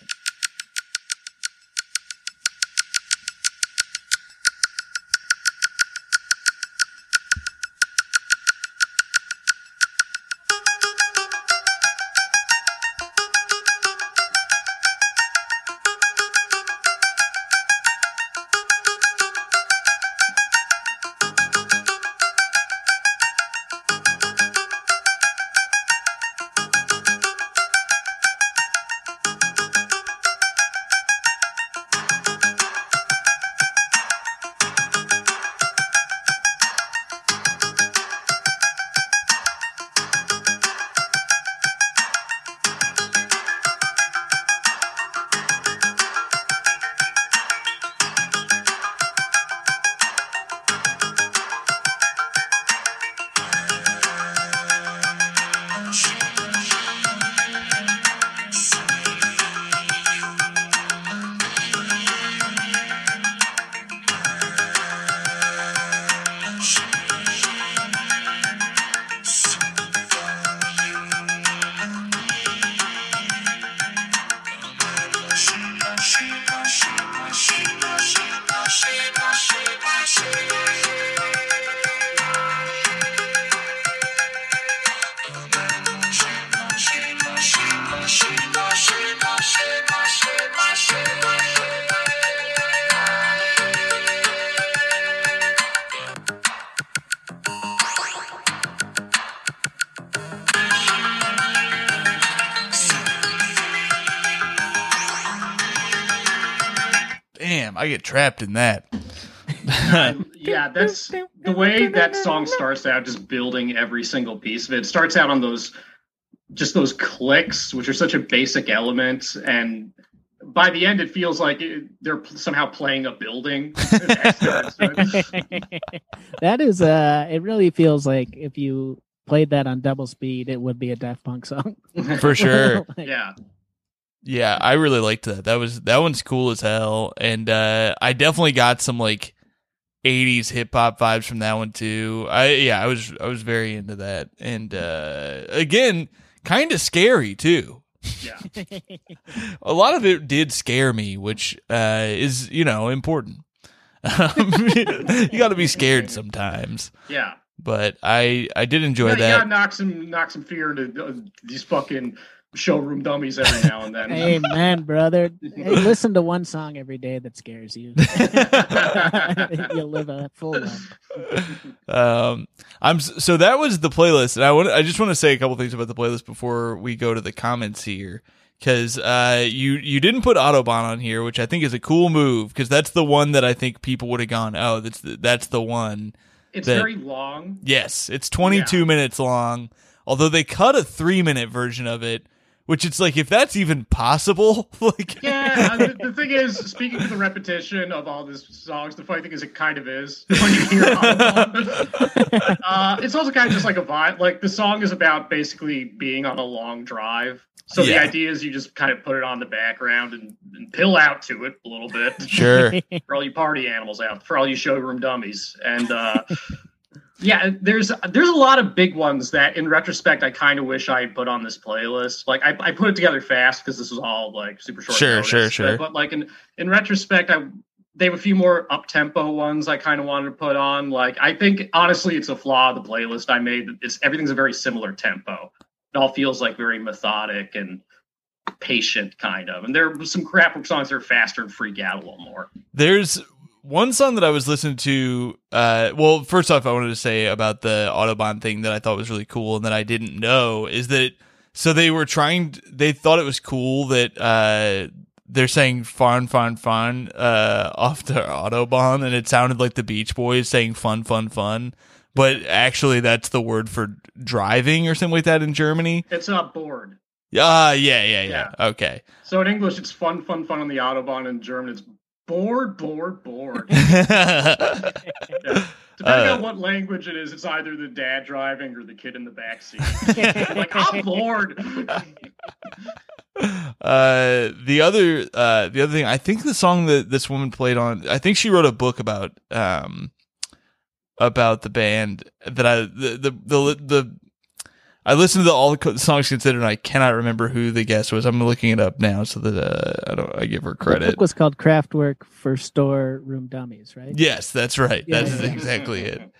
That's the way that song starts out, just building every single piece of it. It starts out on those, just those clicks, which are such a basic element, and by the end, it feels like it, they're somehow playing a building. that is uh it really feels like if you played that on double speed it would be a Daft Punk song. For sure. Like, yeah, Yeah, I really liked that. That was that one's cool as hell, and uh, I definitely got some like '80s hip hop vibes from that one too. I yeah, I was I was very into that, and uh, again, kind of scary too. yeah. A lot of it did scare me, which uh, is you know important. Um, you got to be scared sometimes, Yeah. but I I did enjoy yeah, that. gotta knock some knock some fear into uh, these fucking showroom dummies every now and then. Amen, brother. Hey, listen to one song every day that scares you. You'll live a full life. um i'm so that was the playlist and i want i just want to say a couple things about the playlist before we go to the comments here because uh you you didn't put autobahn on here which i think is a cool move because that's the one that i think people would have gone oh that's the, that's the one It's that- very long. yes it's 22 Yeah. minutes long although they cut a three minute version of it which it's like if that's even possible, like Yeah, uh, the, the thing is, speaking to the repetition of all these songs, the funny thing is, it kind of is when you hear uh, It's also kind of just like a vibe. Like the song is about basically being on a long drive. So the idea is you just kind of put it on the background and, and pill out to it a little bit sure. for all you party animals out, for all you showroom dummies, and uh, yeah, there's there's a lot of big ones that, in retrospect, I kind of wish I put on this playlist. Like I, I put it together fast because this was all like super short. Sure, notice. sure, sure. But, but, like in in retrospect, I they have a few more up tempo ones I kind of wanted to put on. Like I think honestly, it's a flaw of the playlist I made. It's everything's a very similar tempo. It all feels like very methodic and patient kind of. And there are some crap songs that are faster and freak out a little more. There's one song that I was listening to. Uh, well, first off, I wanted to say about the Autobahn thing that I thought was really cool and that I didn't know is that so they were trying. They thought it was cool that uh, they're saying "fun, fun, fun" uh, off the Autobahn, and it sounded like the Beach Boys saying "fun, fun, fun." But actually, that's the word for driving or something like that in Germany. It's not bored. Yeah, yeah, yeah, yeah. Okay. So in English, it's fun, fun, fun on the Autobahn. In German, it's bored, bored, bored. Yeah. Depending Uh, on what language it is, it's either the dad driving or the kid in the back seat. like, I'm bored. uh the other uh the other thing i think the song that this woman played on i think she wrote a book about um about the band that i the the the, the I listened to the, all the songs considered, and I cannot remember who the guest was. I'm looking it up now so that uh, I don't. I give her The credit. book was called Kraftwerk for Store Room Dummies, right? Yes, that's right. Yeah, That's yeah. exactly it.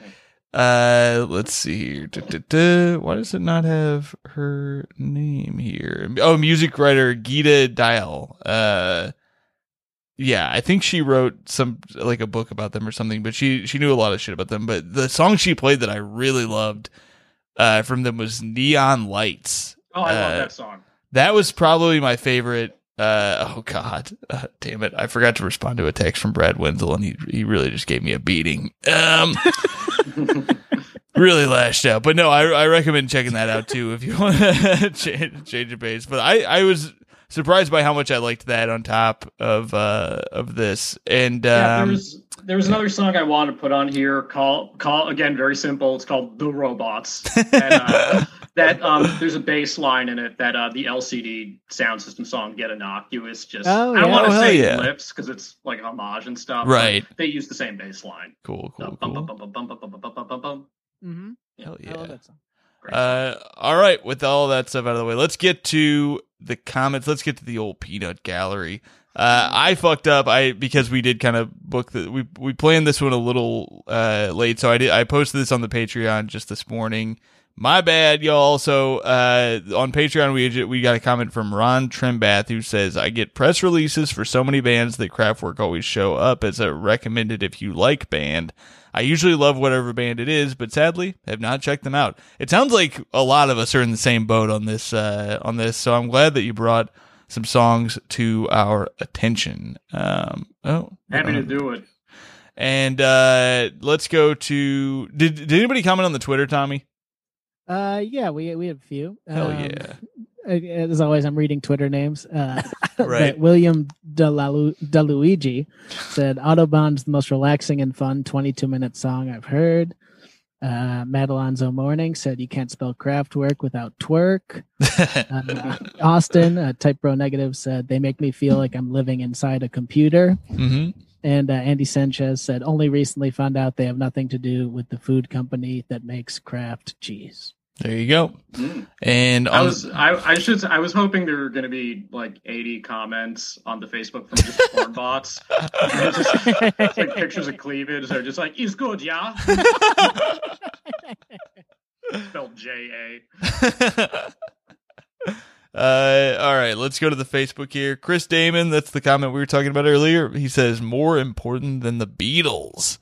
Uh, let's see here. Duh, duh, duh. Why does it not have her name here? Oh, music writer Geeta Dayal. Uh, yeah, I think she wrote some like a book about them or something, but she she knew a lot of shit about them. But the song she played that I really loved uh from them was Neon Lights. Oh, I love Uh, that song. That was probably my favorite. Uh, oh God, uh, damn it! I forgot to respond to a text from Brad Wenzel, and he he really just gave me a beating. Um, really lashed out. But no, I I recommend checking that out too if you want to change change of pace. But I I was surprised by how much I liked that on top of uh, of this. And um, yeah, there um, was there was another song I wanted to put on here. Call call again, very simple. It's called "The Robots." And, uh, that um, there's a bass line in it that uh, the LCD Soundsystem song "Get Innocuous." Just oh, yeah. I don't want to oh, say yeah. lips because it's like homage and stuff. Right. They use the same bass line. Cool. Cool. cool. Mm-hmm. Hell yeah! I love that song. Uh, all right, with all that stuff out of the way, let's get to the comments. Let's get to the old peanut gallery. Uh, I fucked up. I because we did kind of book the we we planned this one a little uh late, so I did I posted this on the Patreon just this morning. My bad, y'all. So uh, on Patreon, we we got a comment from Ron Trimbath who says, "I get press releases for so many bands that Kraftwerk always show up as a recommended if you like band. I usually love whatever band it is, but sadly have not checked them out. It sounds like a lot of us are in the same boat on this uh, on this. So I'm glad that you brought some songs to our attention. Um, oh, Happy to do it. And uh, let's go to did did anybody comment on the Twitter, Tommy? Uh, yeah, we we have a few. Hell Um, yeah. As always, I'm reading Twitter names. Uh, Right. William Delalu- DeLuigi said Autobahn's the most relaxing and fun 22 minute song I've heard. Uh, Matt Alonzo Morning said you can't spell Kraftwerk without twerk. Uh, Austin, uh, Type Bro Negative said they make me feel like I'm living inside a computer. hmm And uh, Andy Sanchez said only recently found out they have nothing to do with the food company that makes Kraft cheese. There you go. Mm. And I was I, I should I was hoping there were going to be like 80 comments on the Facebook from just porn bots. It's just it's like pictures of cleavage. They're just like, "It's good, yeah." Spelled J A. uh, all right, let's go to the Facebook here. Chris Damon, that's the comment we were talking about earlier. He says more important than the Beatles.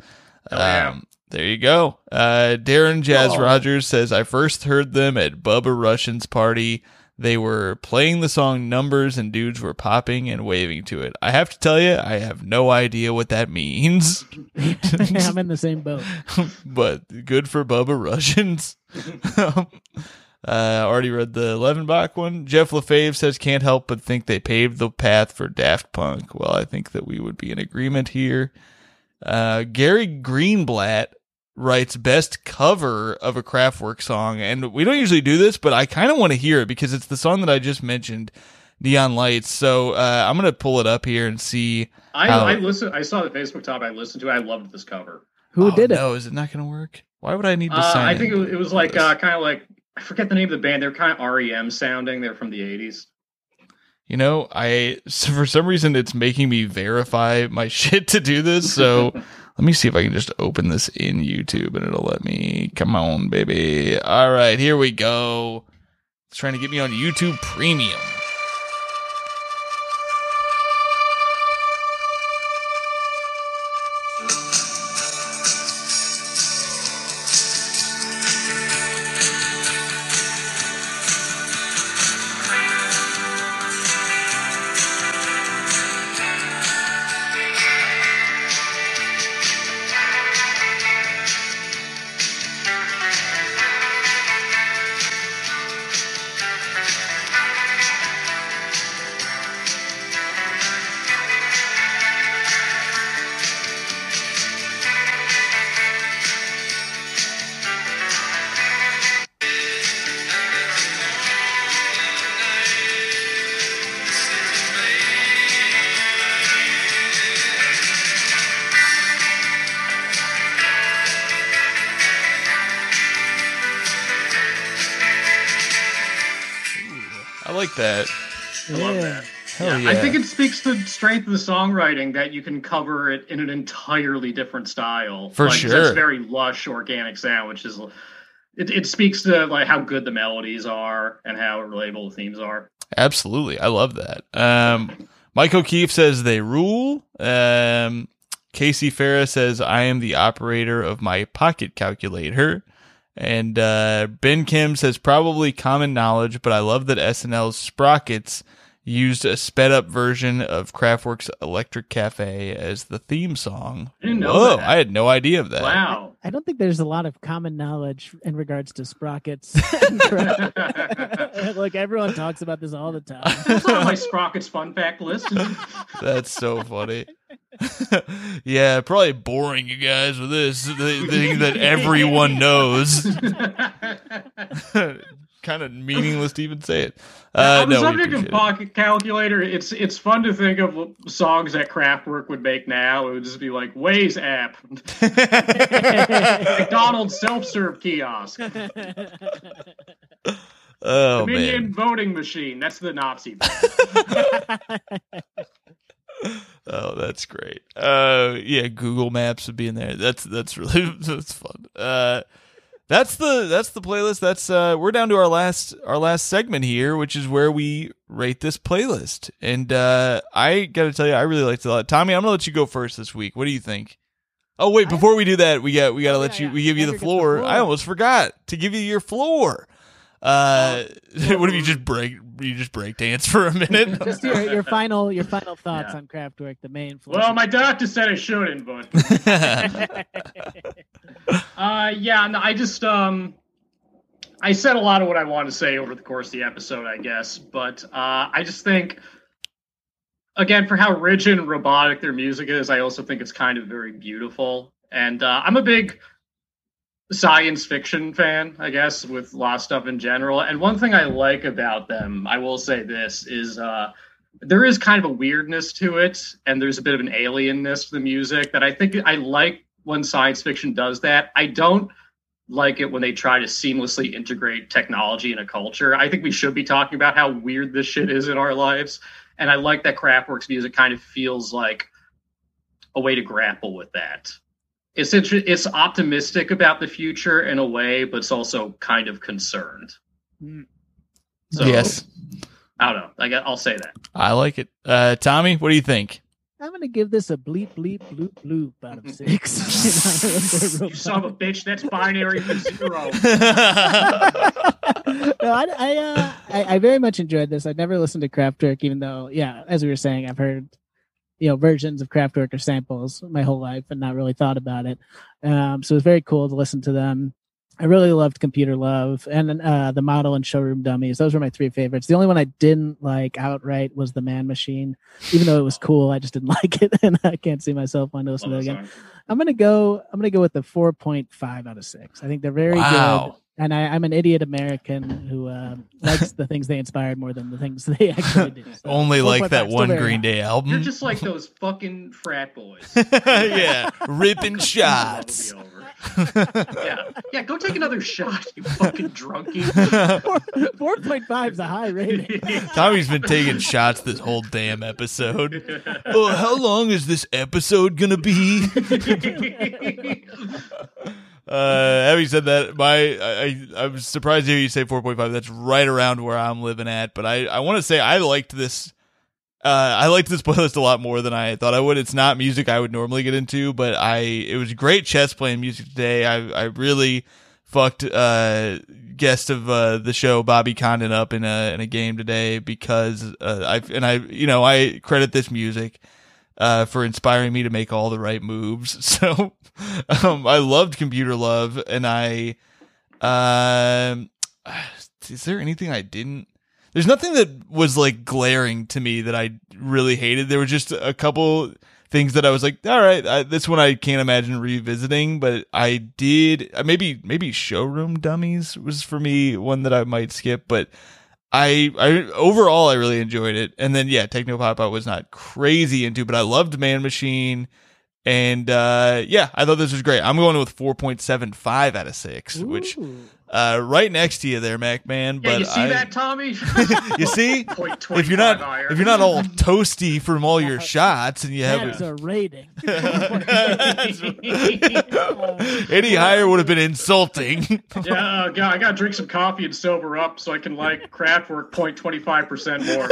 Oh, yeah. Um, there you go. Uh, Darren Jazz Oh. Rogers says I first heard them at Bubba Russian's party. They were playing the song Numbers and dudes were popping and waving to it. I have to tell you, I have no idea what that means, I'm in the same boat. but good for Bubba Russians. Um, Uh, already read the Levenbach one. Jeff Lefave says can't help but think they paved the path for Daft Punk. Well, I think that we would be in agreement here. Uh, Gary Greenblatt writes best cover of a Kraftwerk song, and we don't usually do this, but I kind of want to hear it because it's the song that I just mentioned, Neon Lights. So uh, I'm gonna pull it up here and see. I, how- I listened. I saw the Facebook top. I listened to. it. I loved this cover. Who Oh, did it? No, is it not gonna work? Why would I need to Uh, sign? I think it was, it was like uh, kind of like I forget the name of the band. They're kind of REM sounding. They're from the '80s. You know, I so for some reason it's making me verify my shit to do this. So let me see if I can just open this in YouTube and it'll let me. Come on, baby. All right, here we go. It's trying to get me on YouTube Premium. I like that. I love that. Hell yeah. I think it speaks to the strength of the songwriting that you can cover it in an entirely different style. For like, sure. It's very lush, organic sound, which is it, it speaks to like how good the melodies are and how relatable the themes are. Absolutely. I love that. Um, Mike O'Keefe says they rule. Um, Casey Farah says I am the operator of my pocket calculator. And uh, Ben Kim says probably common knowledge, but I love that SNL's Sprockets used a sped up version of Kraftwerk's Electric Cafe as the theme song. I didn't know Whoa, that. I had no idea of that. Wow. I don't think there's a lot of common knowledge in regards to sprockets. like everyone talks about this all the time. It's on my Sprockets fun fact list. That's so funny. yeah, probably boring you guys with this the thing that everyone knows. Kind of meaningless to even say it. Uh, on the no, subject of appreciate it. pocket calculator, it's it's fun to think of songs that Kraftwerk would make now. It would just be like Waze app, McDonald's self-serve kiosk, oh Dominion man, voting machine. That's the Nazi. oh that's great. Uh, yeah, Google Maps would be in there. That's that's really that's fun. Uh, that's the that's the playlist. That's uh, we're down to our last our last segment here, which is where we rate this playlist. And uh, I got to tell you, I really liked it a lot. Tommy, I'm gonna let you go first this week. What do you think? Oh wait, before we do that, we got we got to Oh, let yeah, you yeah. we give you the get the floor. floor. I almost forgot to give you your floor. Uh, what if you just break you just break dance for a minute? Just your, your final your final thoughts Yeah. on Kraftwerk, the main. Well, my doctor said I shouldn't, but uh, yeah, no, I just um, I said a lot of what I wanted to say over the course of the episode, I guess, but uh, I just think, again, for how rigid and robotic their music is, I also think it's kind of very beautiful, and uh, I'm a big science fiction fan, I guess, with of stuff in general. And one thing I like about them, I will say this, is uh, there is kind of a weirdness to it, and there's a bit of an alienness to the music that I think I like when science fiction does that. I don't like it when they try to seamlessly integrate technology in a culture. I think we should be talking about how weird this shit is in our lives. And I like that Kraftwerk's music kind of feels like a way to grapple with that. It's inter- it's optimistic about the future in a way, but it's also kind of concerned. Mm. So, yes, I don't know. I got, I'll say that. I like it. Uh, Tommy, what do you think? I'm gonna give this a bleep bleep bloop bloop out of six. You son of a bitch. That's binary for zero. no, I, I, uh, I, I very much enjoyed this. I've never listened to Kraftwerk, even though, yeah, as we were saying, I've heard, you know, versions of Kraftwerk or samples my whole life and not really thought about it. Um, so it was very cool to listen to them. I really loved Computer Love and uh, the model and showroom dummies. Those were my three favorites. The only one I didn't like outright was the Man Machine, even though it was cool. I just didn't like it, and I can't see myself wanting to listen Love to it again. song. I'm gonna go. I'm gonna go with the 4.5 out of six. I think they're very Wow. good. And I, I'm an idiot American who uh, likes the things they inspired more than the things they actually did. So, Only like that one Green. Day album. You're just like those fucking frat boys. yeah, ripping shots. That'll be over. yeah, yeah. Go take another shot, you fucking drunkie. 4.5 is a high rating. Tommy's been taking shots this whole damn episode. Oh, how long is this episode gonna be? Uh, having said that, my I, I was surprised to hear you say 4.5. That's right around where I'm living at. But I I want to say I liked this. Uh, I liked this playlist a lot more than I thought I would. It's not music I would normally get into, but I it was great chess playing music today. I I really fucked uh guest of uh the show Bobby Condon up in a in a game today because uh I and I you know I credit this music uh, for inspiring me to make all the right moves. So, um, I loved Computer Love, and I, um, is there anything I didn't? There's nothing that was like glaring to me that I really hated. There were just a couple things that I was like, all right, I, this one I can't imagine revisiting, but I did. uh, Maybe maybe Showroom Dummies was for me one that I might skip, but I, I overall I really enjoyed it. And then yeah, Techno Pop I was not crazy into, but I loved Man Machine. And uh yeah, I thought this was great. I'm going with 4.75 out of 6, which Ooh. Uh right next to you there, Mac Man, Yeah, but you see I, that, Tommy? you see? If you're not 25 higher. if you're not all toasty from all your shots and you have That's a rating. any higher would have been insulting. yeah, uh, God, I gotta drink some coffee and sober up so I can like Kraftwerk 0.25 percent more.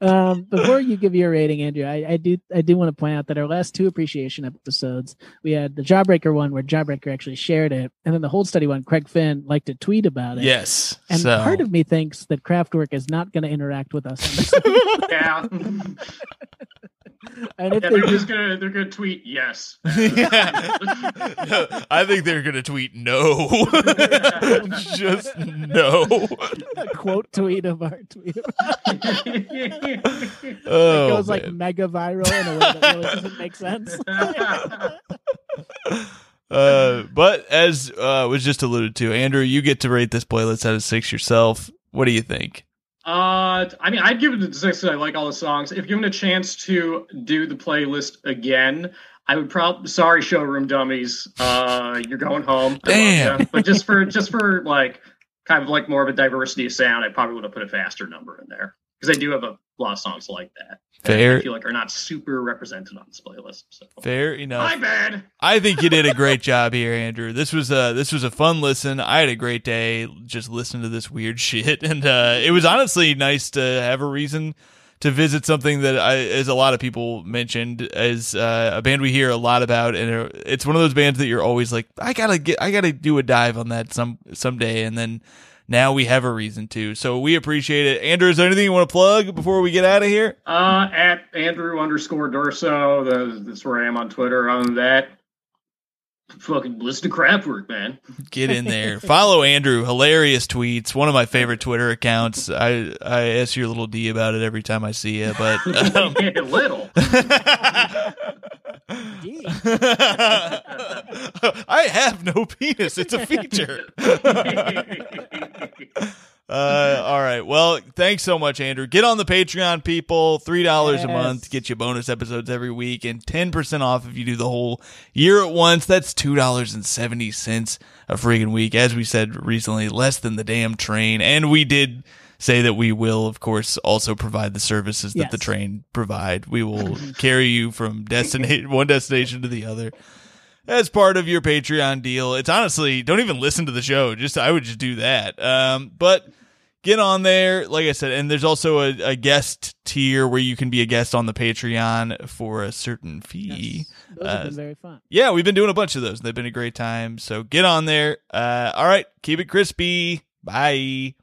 um, before you give your rating, Andrew, I, I do I do want to point out that our last two appreciation episodes, we had the Jawbreaker one where Jawbreaker actually shared it, and then the Hold Steady one, Craig Finn liked to tweet about it. yes. And so part of me thinks that Kraftwerk is not going to interact with us. Yeah, and if yeah, they they're just gonna they're gonna tweet yes. I think they're gonna tweet no. Just no. a quote tweet of our tweet Oh, it goes man. like mega viral in a way that really doesn't make sense. Uh, but as uh, was just alluded to, Andrew, you get to rate this playlist out of six yourself. What do you think? Uh, I mean, I'd give it a six. I like all the songs. If given a chance to do the playlist again, I would probably. Sorry, showroom dummies. Uh, you're going home. Damn. But just for just for like kind of like more of a diversity of sound, I probably would have put a faster number in there because I do have a lot of songs like that. Fair. I feel like are not super represented on this playlist. So. Fair enough. My bad. I think you did a great job here, Andrew. This was a this was a fun listen. I had a great day just listening to this weird shit, and uh, it was honestly nice to have a reason to visit something that I, as a lot of people mentioned, as uh, a band we hear a lot about, and it's one of those bands that you're always like, I gotta get, I gotta do a dive on that some someday, and then now we have a reason to. So we appreciate it. Andrew, is there anything you want to plug before we get out of here? Uh, at Andrew underscore Durso. That's where I am on Twitter. Other than that, fucking listen to work, man. Get in there. Follow Andrew. Hilarious tweets. One of my favorite Twitter accounts. I I ask your little D about it every time I see you, but um, Little. Gee. I have no penis. It's a feature. Uh, all right. Well, thanks so much, Andrew. Get on the Patreon, people. Three dollars a month get you bonus episodes every week, and ten percent off if you do the whole year at once. That's two dollars and seventy cents a friggin' week. As we said recently, less than the damn train. And we did say that we will, of course, also provide the services that Yes. the train provide. We will carry you from destination one destination to the other as part of your Patreon deal. It's honestly don't even listen to the show. Just I would just do that. Um, but get on there, like I said, and there's also a, a guest tier where you can be a guest on the Patreon for a certain fee. Those have Uh, been very fun. Yeah, we've been doing a bunch of those. They've been a great time. So get on there. Uh, all right, keep it crispy. Bye.